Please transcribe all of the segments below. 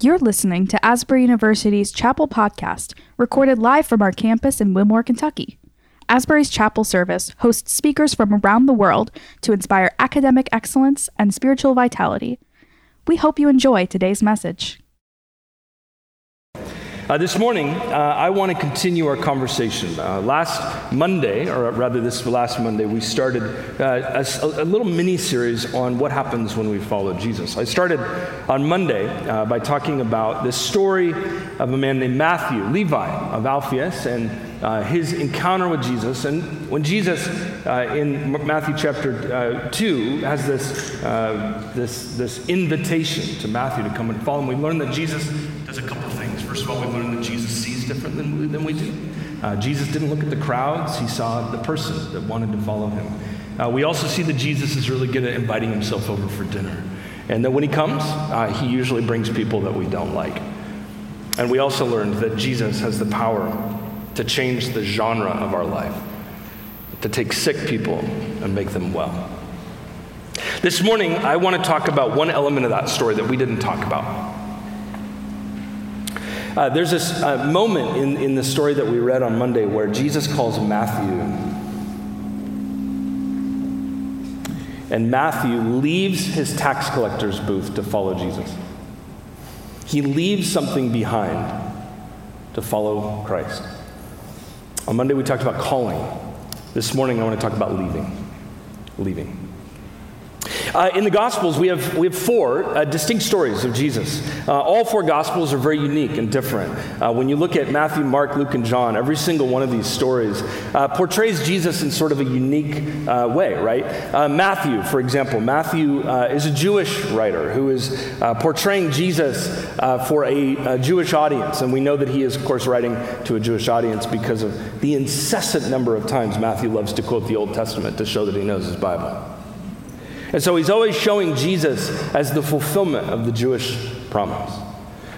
You're listening to Asbury University's Chapel Podcast, recorded live from our campus in Wilmore, Kentucky. Asbury's Chapel Service hosts speakers from around the world to inspire academic excellence and spiritual vitality. We hope you enjoy today's message. Uh, this morning, uh, I want to continue our conversation. Uh, last Monday, or rather this last Monday, we started uh, a, a, little mini series on what happens when we follow Jesus. I started on Monday uh, by talking about the story of a man named Matthew, Levi of Alphaeus, and uh, his encounter with Jesus. And when Jesus, in Matthew chapter 2, has this, this, this invitation to Matthew to come and follow him, we learn that Jesus does a couple First of all, we learn that Jesus sees different than we, than we do. Uh, Jesus didn't look at the crowds, he saw the person that wanted to follow him. Uh, we also see that Jesus is really good at inviting himself over for dinner. And that when he comes, uh, he usually brings people that we don't like. And we also learned that Jesus has the power to change the genre of our life, to take sick people and make them well. This morning, I want to talk about one element of that story that we didn't talk about. Uh, there's this uh, moment in, in the story that we read on Monday where Jesus calls Matthew. And Matthew leaves his tax collector's booth to follow Jesus. He leaves something behind to follow Christ. On Monday, we talked about calling. This morning, I want to talk about leaving. Leaving. Uh, in the Gospels, we have, we have four uh, distinct stories of Jesus. Uh, all four Gospels are very unique and different. Uh, when you look at Matthew, Mark, Luke, and John, every single one of these stories uh, portrays Jesus in sort of a unique uh, way, right? Matthew, for example, Matthew is a Jewish writer who is portraying Jesus for a, a Jewish audience. And we know that he is, of course, writing to a Jewish audience because of the incessant number of times Matthew loves to quote the Old Testament to show that he knows his Bible. And so he's always showing Jesus as the fulfillment of the Jewish promise.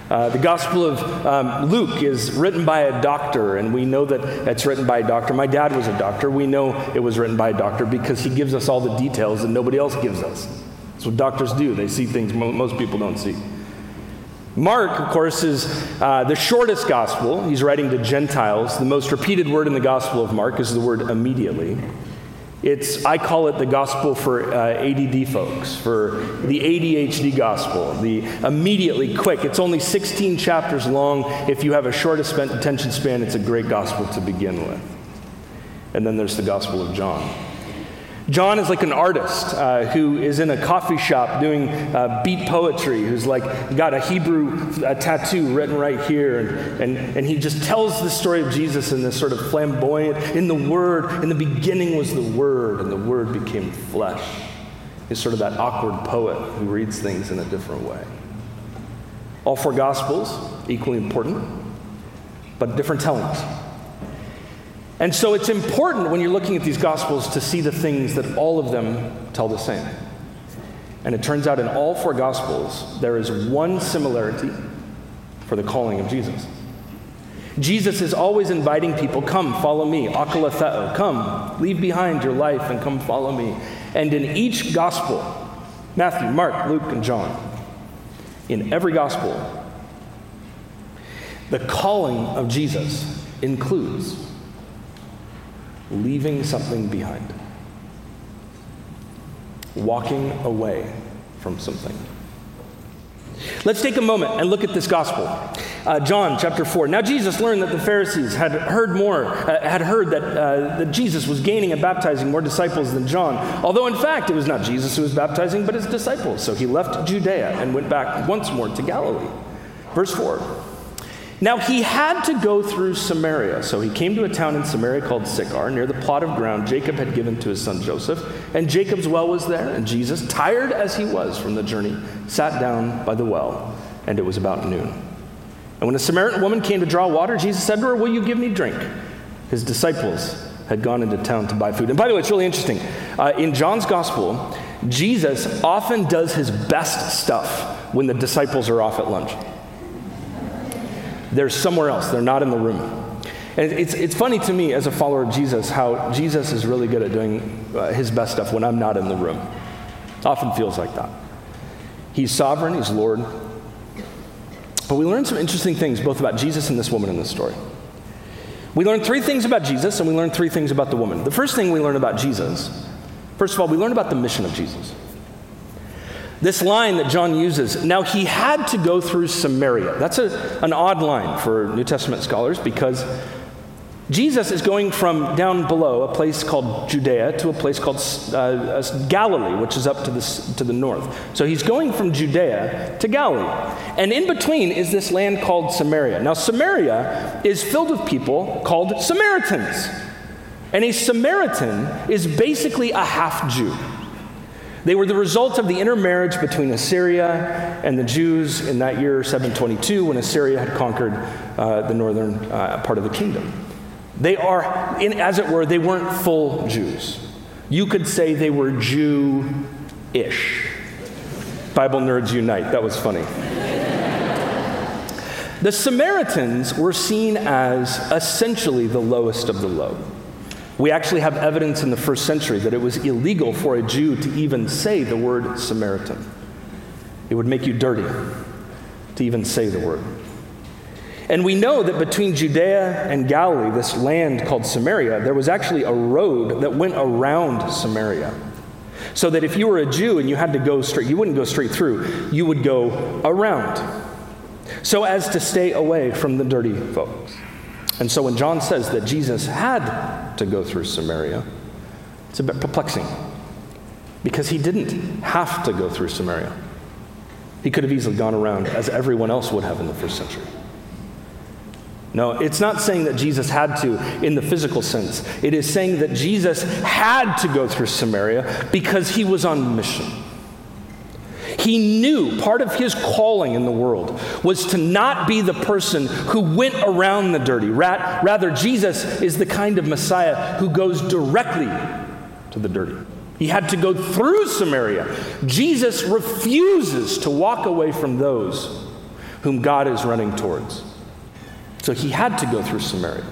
Uh, the Gospel of um, Luke is written by a doctor, and we know that it's written by a doctor. My dad was a doctor. We know it was written by a doctor because he gives us all the details that nobody else gives us. That's what doctors do, they see things mo- most people don't see. Mark, of course, is uh, the shortest gospel. He's writing to Gentiles. The most repeated word in the Gospel of Mark is the word immediately. It's, I call it the gospel for uh, ADD folks, for the ADHD gospel, the immediately quick. It's only 16 chapters long. If you have a short attention span, it's a great gospel to begin with. And then there's the gospel of John. John is like an artist uh, who is in a coffee shop doing uh, beat poetry, who's like got a Hebrew uh, tattoo written right here, and, and, and he just tells the story of Jesus in this sort of flamboyant, in the Word, in the beginning was the Word, and the Word became flesh. He's sort of that awkward poet who reads things in a different way. All four Gospels, equally important, but different tellings. And so it's important when you're looking at these Gospels to see the things that all of them tell the same. And it turns out in all four Gospels, there is one similarity for the calling of Jesus. Jesus is always inviting people, come, follow me, akoloutheo, come, leave behind your life and come follow me. And in each gospel, Matthew, Mark, Luke, and John, in every gospel, the calling of Jesus includes leaving something behind, walking away from something. Let's take a moment and look at this gospel. Uh, John chapter 4. Now, Jesus learned that the Pharisees had heard more, uh, had heard that, uh, that Jesus was gaining and baptizing more disciples than John, although in fact it was not Jesus who was baptizing, but his disciples. So he left Judea and went back once more to Galilee. Verse 4. Now he had to go through Samaria, so he came to a town in Samaria called Sychar, near the plot of ground Jacob had given to his son Joseph. And Jacob's well was there, and Jesus, tired as he was from the journey, sat down by the well, and it was about noon. And when a Samaritan woman came to draw water, Jesus said to her, Will you give me drink? His disciples had gone into town to buy food. And by the way, it's really interesting. Uh, in John's gospel, Jesus often does his best stuff when the disciples are off at lunch. They're somewhere else, they're not in the room. And it's, it's funny to me as a follower of Jesus how Jesus is really good at doing uh, his best stuff when I'm not in the room. Often feels like that. He's sovereign, he's Lord. But we learn some interesting things both about Jesus and this woman in this story. We learn three things about Jesus and we learn three things about the woman. The first thing we learn about Jesus, first of all, we learn about the mission of Jesus. This line that John uses, now he had to go through Samaria. That's a, an odd line for New Testament scholars because Jesus is going from down below, a place called Judea, to a place called uh, uh, Galilee, which is up to the, to the north. So he's going from Judea to Galilee. And in between is this land called Samaria. Now, Samaria is filled with people called Samaritans. And a Samaritan is basically a half Jew. They were the result of the intermarriage between Assyria and the Jews in that year, 722, when Assyria had conquered uh, the northern uh, part of the kingdom. They are, in, as it were, they weren't full Jews. You could say they were Jew ish. Bible nerds unite. That was funny. the Samaritans were seen as essentially the lowest of the low. We actually have evidence in the first century that it was illegal for a Jew to even say the word Samaritan. It would make you dirty to even say the word. And we know that between Judea and Galilee, this land called Samaria, there was actually a road that went around Samaria. So that if you were a Jew and you had to go straight, you wouldn't go straight through, you would go around. So as to stay away from the dirty folks. And so when John says that Jesus had to go through Samaria, it's a bit perplexing because he didn't have to go through Samaria. He could have easily gone around as everyone else would have in the first century. No, it's not saying that Jesus had to in the physical sense. It is saying that Jesus had to go through Samaria because he was on mission. He knew part of his calling in the world was to not be the person who went around the dirty. Rather, Jesus is the kind of Messiah who goes directly to the dirty. He had to go through Samaria. Jesus refuses to walk away from those whom God is running towards. So he had to go through Samaria.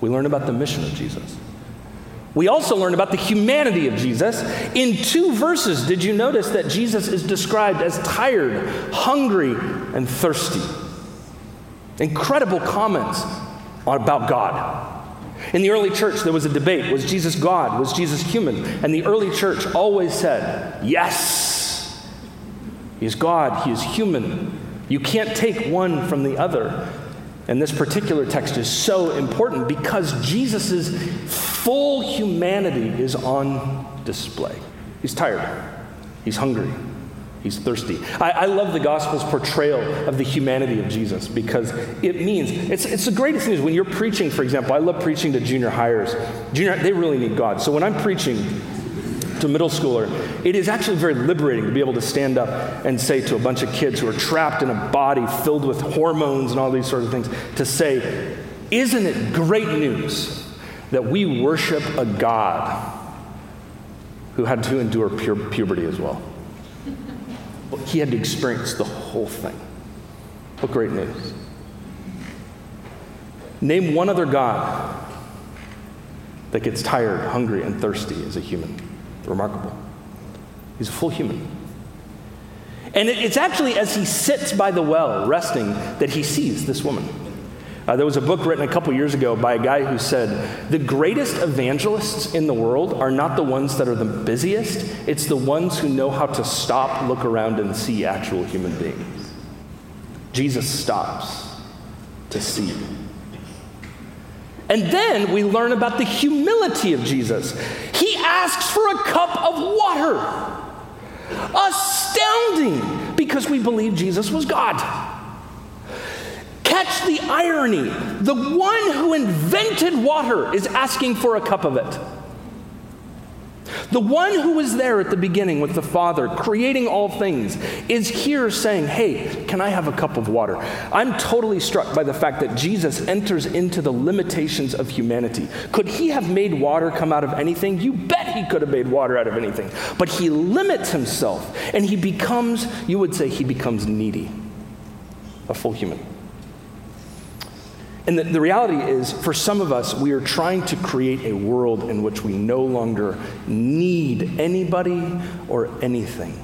We learn about the mission of Jesus. We also learn about the humanity of Jesus. In two verses, did you notice that Jesus is described as tired, hungry, and thirsty? Incredible comments about God. In the early church, there was a debate was Jesus God? Was Jesus human? And the early church always said, yes, He's God, He is human. You can't take one from the other. And this particular text is so important because Jesus' full humanity is on display. He's tired, he's hungry, he's thirsty. I, I, love the gospel's portrayal of the humanity of Jesus because it means it's, it's the greatest news. When you're preaching, for example, I love preaching to junior hires. Junior, they really need God. So when I'm preaching, to a middle schooler, it is actually very liberating to be able to stand up and say to a bunch of kids who are trapped in a body filled with hormones and all these sort of things, to say, Isn't it great news that we worship a God who had to endure pu- puberty as well? He had to experience the whole thing. What great news. Name one other God that gets tired, hungry, and thirsty as a human. Remarkable. He's a full human. And it's actually as he sits by the well, resting, that he sees this woman. Uh, there was a book written a couple years ago by a guy who said the greatest evangelists in the world are not the ones that are the busiest, it's the ones who know how to stop, look around, and see actual human beings. Jesus stops to see. And then we learn about the humility of Jesus. He asks for a cup of water. Astounding because we believe Jesus was God. Catch the irony. The one who invented water is asking for a cup of it. The one who was there at the beginning with the Father, creating all things, is here saying, Hey, can I have a cup of water? I'm totally struck by the fact that Jesus enters into the limitations of humanity. Could he have made water come out of anything? You bet he could have made water out of anything. But he limits himself and he becomes, you would say, he becomes needy, a full human. And the, the, reality is, for some of us, we are trying to create a world in which we no longer need anybody or anything.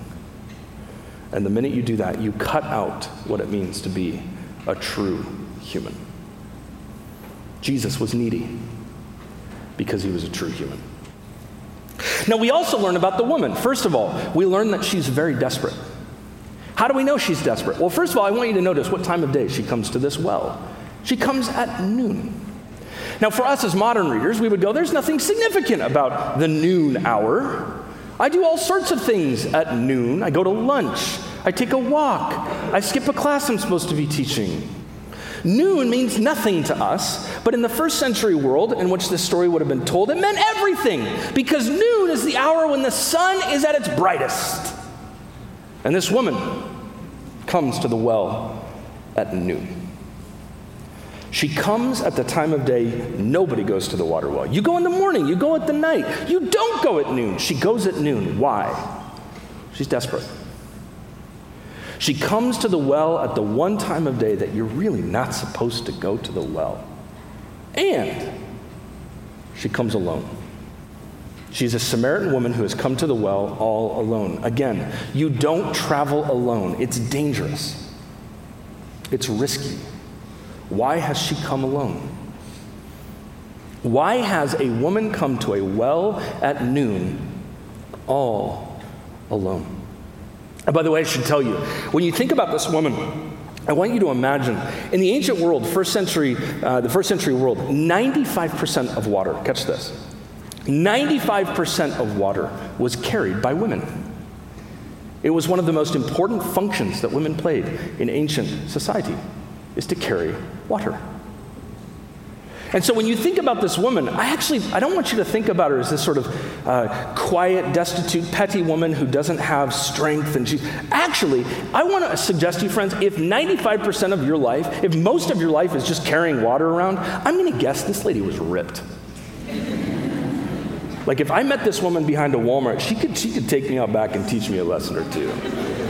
And the minute you do that, you cut out what it means to be a true human. Jesus was needy because he was a true human. Now, we also learn about the woman. First of all, we learn that she's very desperate. How do we know she's desperate? Well, first of all, I want you to notice what time of day she comes to this well. She comes at noon. Now, for us as modern readers, we would go, there's nothing significant about the noon hour. I do all sorts of things at noon. I go to lunch, I take a walk, I skip a class I'm supposed to be teaching. Noon means nothing to us, but in the first century world in which this story would have been told, it meant everything because noon is the hour when the sun is at its brightest. And this woman comes to the well at noon. She comes at the time of day nobody goes to the water well. You go in the morning, you go at the night. You don't go at noon. She goes at noon. Why? She's desperate. She comes to the well at the one time of day that you're really not supposed to go to the well. And she comes alone. She's a Samaritan woman who has come to the well all alone. Again, you don't travel alone, it's dangerous, it's risky. Why has she come alone? Why has a woman come to a well at noon all alone? And by the way, I should tell you, when you think about this woman, I want you to imagine in the ancient world, first century, uh, the first century world, 95% of water, catch this, 95% of water was carried by women. It was one of the most important functions that women played in ancient society is to carry water. And so when you think about this woman, I actually I don't want you to think about her as this sort of uh, quiet, destitute, petty woman who doesn't have strength. And she actually, I want to suggest to you, friends, if 95% of your life, if most of your life is just carrying water around, I'm going to guess this lady was ripped. like if I met this woman behind a Walmart, she could she could take me out back and teach me a lesson or two.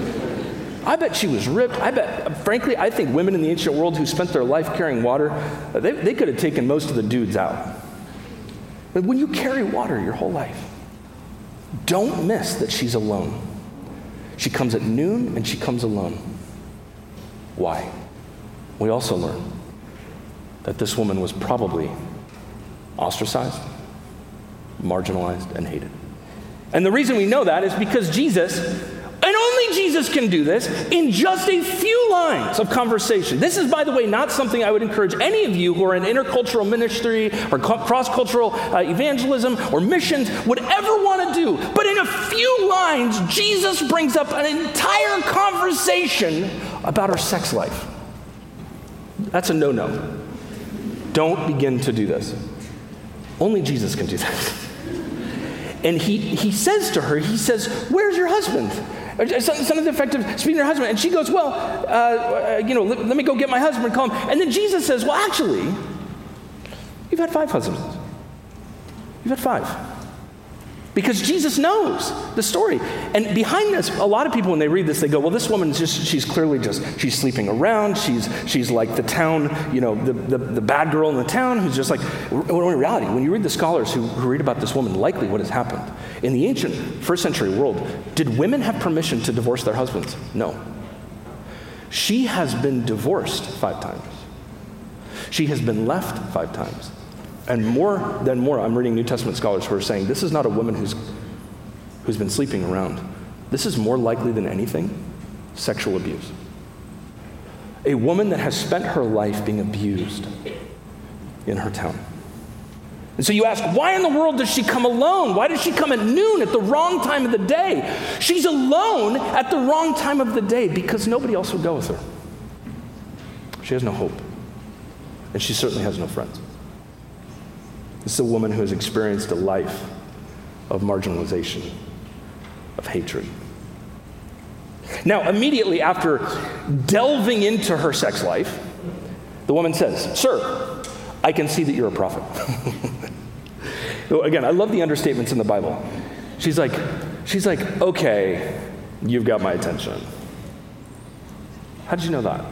I bet she was ripped. I bet, frankly, I think women in the ancient world who spent their life carrying water, uh, they, they could have taken most of the dudes out. But when you carry water your whole life, don't miss that she's alone. She comes at noon and she comes alone. Why? We also learn that this woman was probably ostracized, marginalized, and hated. And the reason we know that is because Jesus and only Jesus can do this in just a few lines of conversation. This is, by the way, not something I would encourage any of you who are in intercultural ministry or cross cultural uh, evangelism or missions would ever want to do. But in a few lines, Jesus brings up an entire conversation about our sex life. That's a no no. Don't begin to do this. Only Jesus can do that. And he, he says to her, he says, Where's your husband? Something effective speaking to her husband. And she goes, Well, uh, uh, you know, let, let, me go get my husband, call him. And then Jesus says, Well, actually, you've had five husbands. You've had five. Because Jesus knows the story. And behind this, a lot of people, when they read this, they go, well, this woman's just, she's clearly just, she's sleeping around. She's, she's like the town, you know, the, the, the bad girl in the town who's just like, when in reality, when you read the scholars who, who read about this woman, likely what has happened. In the ancient first century world, did women have permission to divorce their husbands? No. She has been divorced five times. She has been left five times. And more than more, I'm reading New Testament scholars who are saying this is not a woman who's, who's been sleeping around. This is more likely than anything sexual abuse. A woman that has spent her life being abused in her town. And so you ask, why in the world does she come alone? Why does she come at noon at the wrong time of the day? She's alone at the wrong time of the day because nobody else would go with her. She has no hope. And she certainly has no friends. This is a woman who has experienced a life of marginalization, of hatred. Now, immediately after delving into her sex life, the woman says, Sir, I can see that you're a prophet. Again, I love the understatements in the Bible. She's like, she's like, okay, you've got my attention. How did you know that?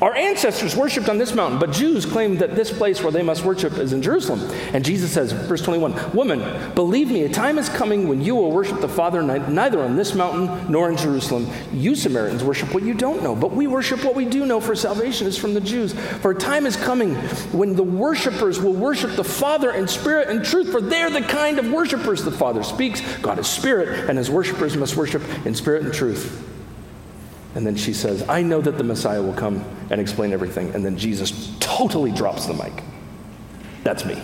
Our ancestors worshiped on this mountain, but Jews claim that this place where they must worship is in Jerusalem. And Jesus says, verse 21, Woman, believe me, a time is coming when you will worship the Father neither on this mountain nor in Jerusalem. You Samaritans worship what you don't know, but we worship what we do know, for salvation is from the Jews. For a time is coming when the worshipers will worship the Father in spirit and truth, for they're the kind of worshipers the Father speaks. God is spirit, and his worshipers must worship in spirit and truth. And then she says, I know that the Messiah will come and explain everything. And then Jesus totally drops the mic. That's me.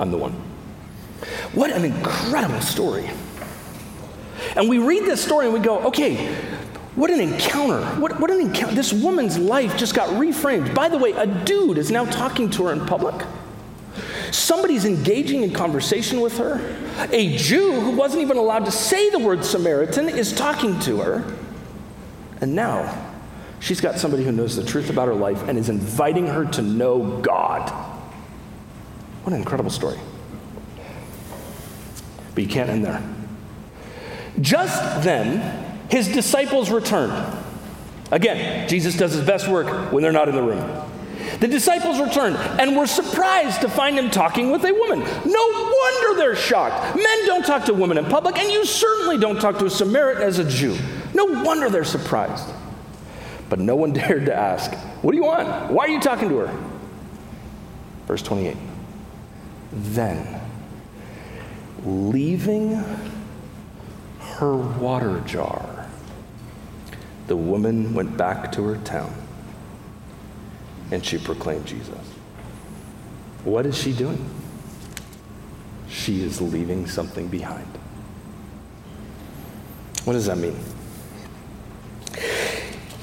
I'm the one. What an incredible story. And we read this story and we go, okay, what an encounter. What, what an encounter. This woman's life just got reframed. By the way, a dude is now talking to her in public. Somebody's engaging in conversation with her. A Jew who wasn't even allowed to say the word Samaritan is talking to her. And now, she's got somebody who knows the truth about her life and is inviting her to know God. What an incredible story. But you can't end there. Just then, his disciples returned. Again, Jesus does his best work when they're not in the room. The disciples returned and were surprised to find him talking with a woman. No wonder they're shocked. Men don't talk to women in public, and you certainly don't talk to a Samaritan as a Jew. No wonder they're surprised. But no one dared to ask, What do you want? Why are you talking to her? Verse 28. Then, leaving her water jar, the woman went back to her town and she proclaimed Jesus. What is she doing? She is leaving something behind. What does that mean?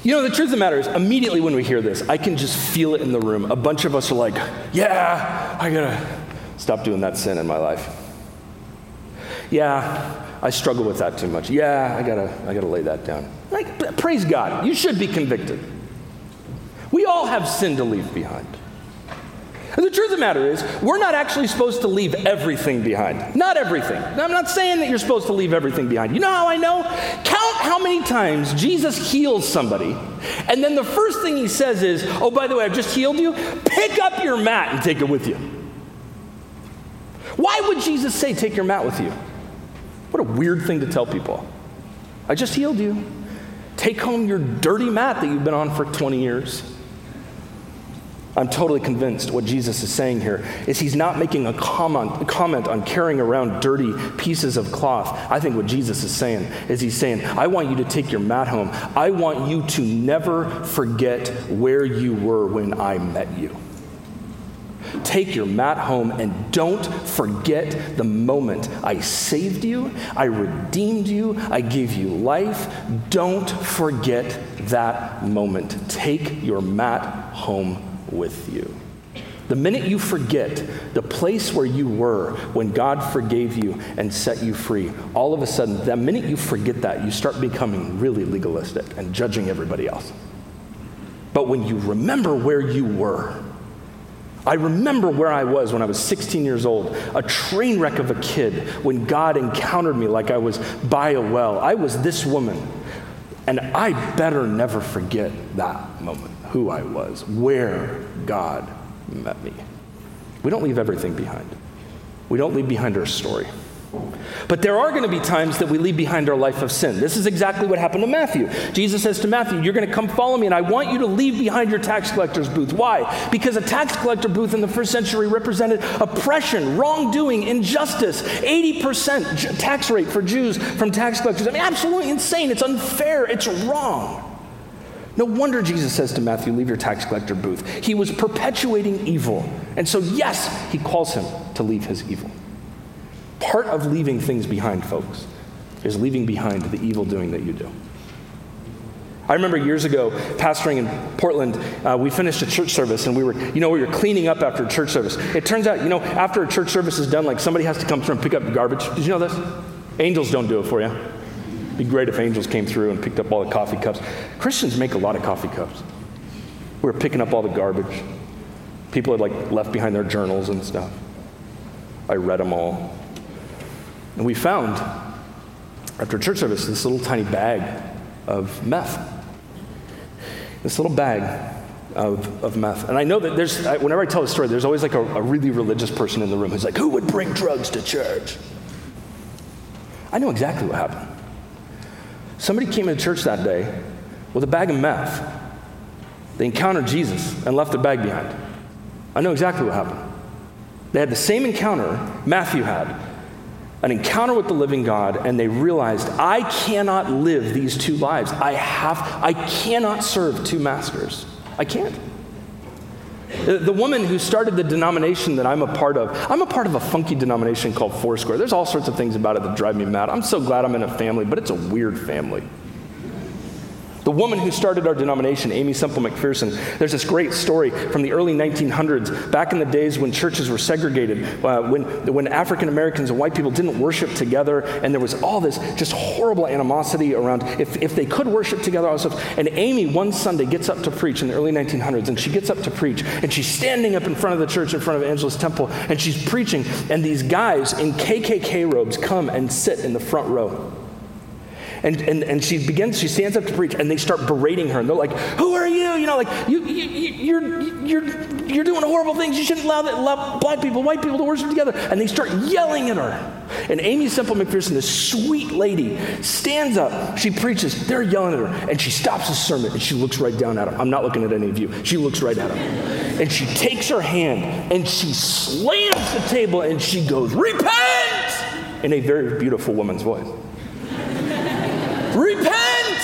You know, the truth of the matter is, immediately when we hear this, I can just feel it in the room. A bunch of us are like, yeah, I gotta stop doing that sin in my life. Yeah, I struggle with that too much. Yeah, I gotta, I gotta lay that down. Like, praise God. You should be convicted. We all have sin to leave behind. And the truth of the matter is, we're not actually supposed to leave everything behind. Not everything. I'm not saying that you're supposed to leave everything behind. You know how I know? Count how many times Jesus heals somebody, and then the first thing he says is, Oh, by the way, I've just healed you. Pick up your mat and take it with you. Why would Jesus say, Take your mat with you? What a weird thing to tell people. I just healed you. Take home your dirty mat that you've been on for 20 years. I'm totally convinced what Jesus is saying here is he's not making a comment, on carrying around dirty pieces of cloth. I think what Jesus is saying is he's saying, I want you to take your mat home. I want you to never forget where you were when I met you. Take your mat home and don't forget the moment I saved you, I redeemed you, I gave you life. Don't forget that moment. Take your mat home with you. The minute you forget the place where you were when God forgave you and set you free, all of a sudden, the minute you forget that, you start becoming really legalistic and judging everybody else. But when you remember where you were, I remember where I was when I was 16 years old, a train wreck of a kid, when God encountered me like I was by a well. I was this woman. And I better never forget that moment who I was, where God met me. We don't leave everything behind. We don't leave behind our story. But there are going to be times that we leave behind our life of sin. This is exactly what happened to Matthew. Jesus says to Matthew, You're going to come follow me, and I want you to leave behind your tax collector's booth. Why? Because a tax collector booth in the first century represented oppression, wrongdoing, injustice. 80% tax rate for Jews from tax collectors. I mean, absolutely insane. It's unfair. It's wrong. No wonder Jesus says to Matthew, Leave your tax collector booth. He was perpetuating evil. And so, yes, he calls him to leave his evil. Part of leaving things behind, folks, is leaving behind the evil doing that you do. I remember years ago, pastoring in Portland, uh, we finished a church service and we were, you know, we were cleaning up after a church service. It turns out, you know, after a church service is done, like somebody has to come through and pick up the garbage. Did you know this? Angels don't do it for you. Be great if angels came through and picked up all the coffee cups. Christians make a lot of coffee cups. We were picking up all the garbage. People had like left behind their journals and stuff. I read them all. And we found, after church service, this little tiny bag of meth. this little bag of, of meth. And I know that there's, whenever I tell a story, there's always like a, a really religious person in the room who's like, who would bring drugs to church? I know exactly what happened. Somebody came into church that day with a bag of meth. They encountered Jesus and left their bag behind. I know exactly what happened. They had the same encounter Matthew had an encounter with the living God, and they realized, I cannot live these two lives. I have, I cannot serve two masters. I can't. The, woman who started the denomination that I'm a part of, I'm a part of a funky denomination called Foursquare. There's all sorts of things about it that drive me mad. I'm so glad I'm in a family, but it's a weird family. The woman who started our denomination, Aimee Semple McPherson, there's this great story from the early 1900s, back in the days when churches were segregated, uh, when, when African Americans and white people didn't worship together, and there was all this just horrible animosity around if, if they could worship together. Also, and Aimee one Sunday gets up to preach in the early 1900s, and she gets up to preach, and she's standing up in front of the church in front of Angelus Temple, and she's preaching, and these guys in KKK robes come and sit in the front row. And, and, and she begins, she stands up to preach, and they start berating her. And they're like, Who are you? You know, like, you, you, you're, you're, you're doing horrible things. You shouldn't allow, that, allow black people, white people to worship together. And they start yelling at her. And Aimee Semple McPherson, this sweet lady, stands up. She preaches. They're yelling at her. And she stops the sermon and she looks right down at him. I'm not looking at any of you. She looks right at him. And she takes her hand and she slams the table and she goes, Repent! In a very beautiful woman's voice. Repent,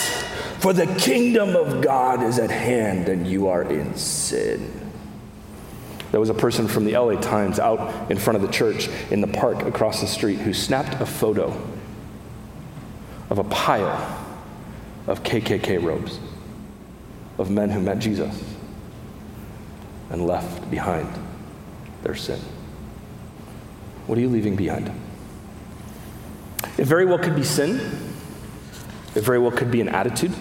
for the kingdom of God is at hand and you are in sin. There was a person from the LA Times out in front of the church in the park across the street who snapped a photo of a pile of KKK robes of men who met Jesus and left behind their sin. What are you leaving behind? It very well could be sin. It very well could be an attitude.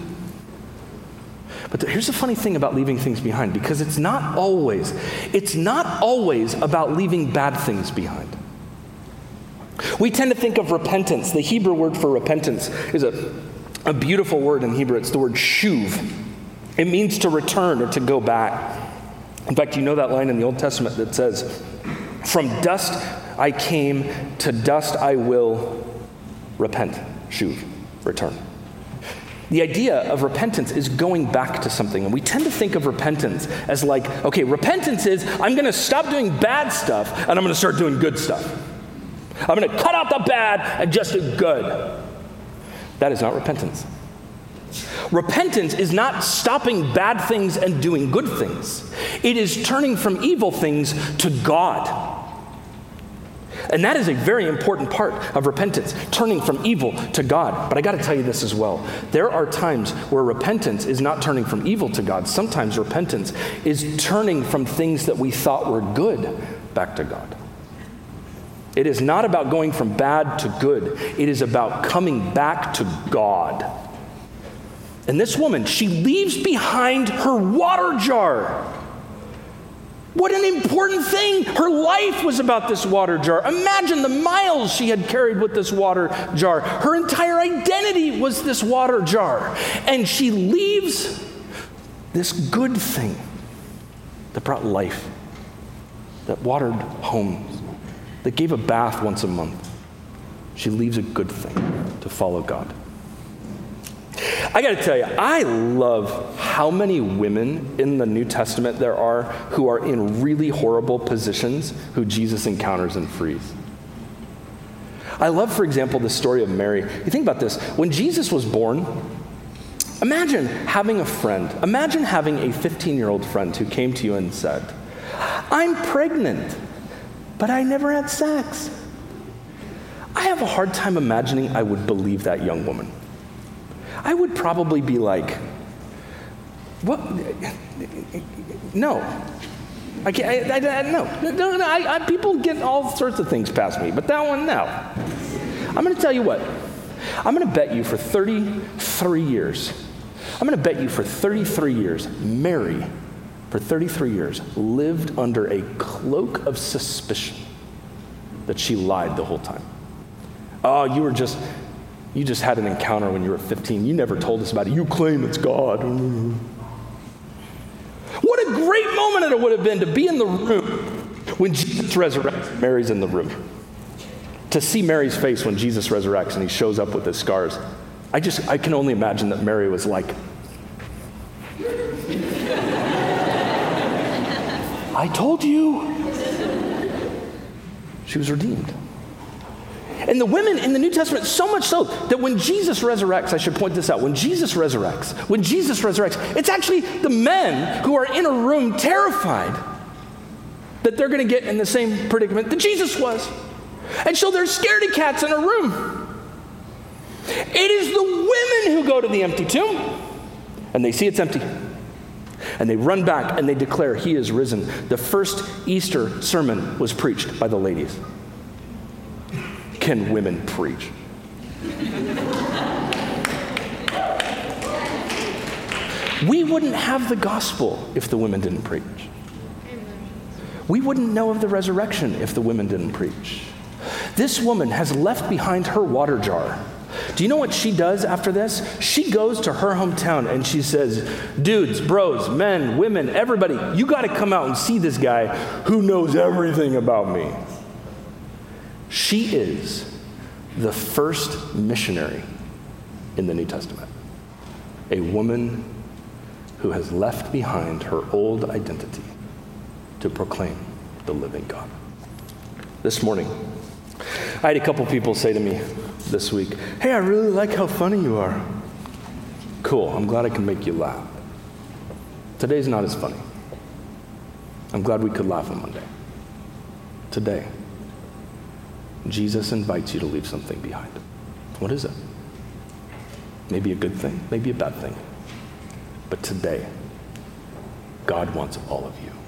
But here's the funny thing about leaving things behind because it's not always it's not always about leaving bad things behind. We tend to think of repentance. The Hebrew word for repentance is a, a beautiful word in Hebrew. It's the word shuv. It means to return or to go back. In fact, you know that line in the Old Testament that says, From dust I came, to dust I will repent. Shuv, return. The idea of repentance is going back to something. And we tend to think of repentance as like, okay, repentance is I'm going to stop doing bad stuff and I'm going to start doing good stuff. I'm going to cut out the bad and just do good. That is not repentance. Repentance is not stopping bad things and doing good things, it is turning from evil things to God. And that is a very important part of repentance, turning from evil to God. But I got to tell you this as well. There are times where repentance is not turning from evil to God. Sometimes repentance is turning from things that we thought were good back to God. It is not about going from bad to good, it is about coming back to God. And this woman, she leaves behind her water jar. What an important thing. Her life was about this water jar. Imagine the miles she had carried with this water jar. Her entire identity was this water jar. And she leaves this good thing that brought life, that watered homes, that gave a bath once a month. She leaves a good thing to follow God. I got to tell you, I love how many women in the New Testament there are who are in really horrible positions who Jesus encounters and frees. I love, for example, the story of Mary. You think about this. When Jesus was born, imagine having a friend. Imagine having a 15 year old friend who came to you and said, I'm pregnant, but I never had sex. I have a hard time imagining I would believe that young woman. I would probably be like, what? No. I can't, I, I, no, no, no I, I, people get all sorts of things past me, but that one, no. I'm going to tell you what. I'm going to bet you for 33 years. I'm going to bet you for 33 years, Mary, for 33 years, lived under a cloak of suspicion that she lied the whole time. Oh, you were just, you just had an encounter when you were 15. You never told us about it. You claim it's God. What a great moment it would have been to be in the room when Jesus resurrects. Mary's in the room. To see Mary's face when Jesus resurrects and he shows up with his scars. I just, I can only imagine that Mary was like, I told you. She was redeemed. And the women in the New Testament, so much so that when Jesus resurrects, I should point this out, when Jesus resurrects, when Jesus resurrects, it's actually the men who are in a room terrified that they're going to get in the same predicament that Jesus was. And so they're scaredy cats in a room. It is the women who go to the empty tomb and they see it's empty. And they run back and they declare, He is risen. The first Easter sermon was preached by the ladies. Can women preach? we wouldn't have the gospel if the women didn't preach. We wouldn't know of the resurrection if the women didn't preach. This woman has left behind her water jar. Do you know what she does after this? She goes to her hometown and she says, Dudes, bros, men, women, everybody, you got to come out and see this guy who knows everything about me. She is the first missionary in the New Testament. A woman who has left behind her old identity to proclaim the living God. This morning, I had a couple people say to me this week, Hey, I really like how funny you are. Cool, I'm glad I can make you laugh. Today's not as funny. I'm glad we could laugh on Monday. Today, Jesus invites you to leave something behind. What is it? Maybe a good thing, maybe a bad thing. But today, God wants all of you.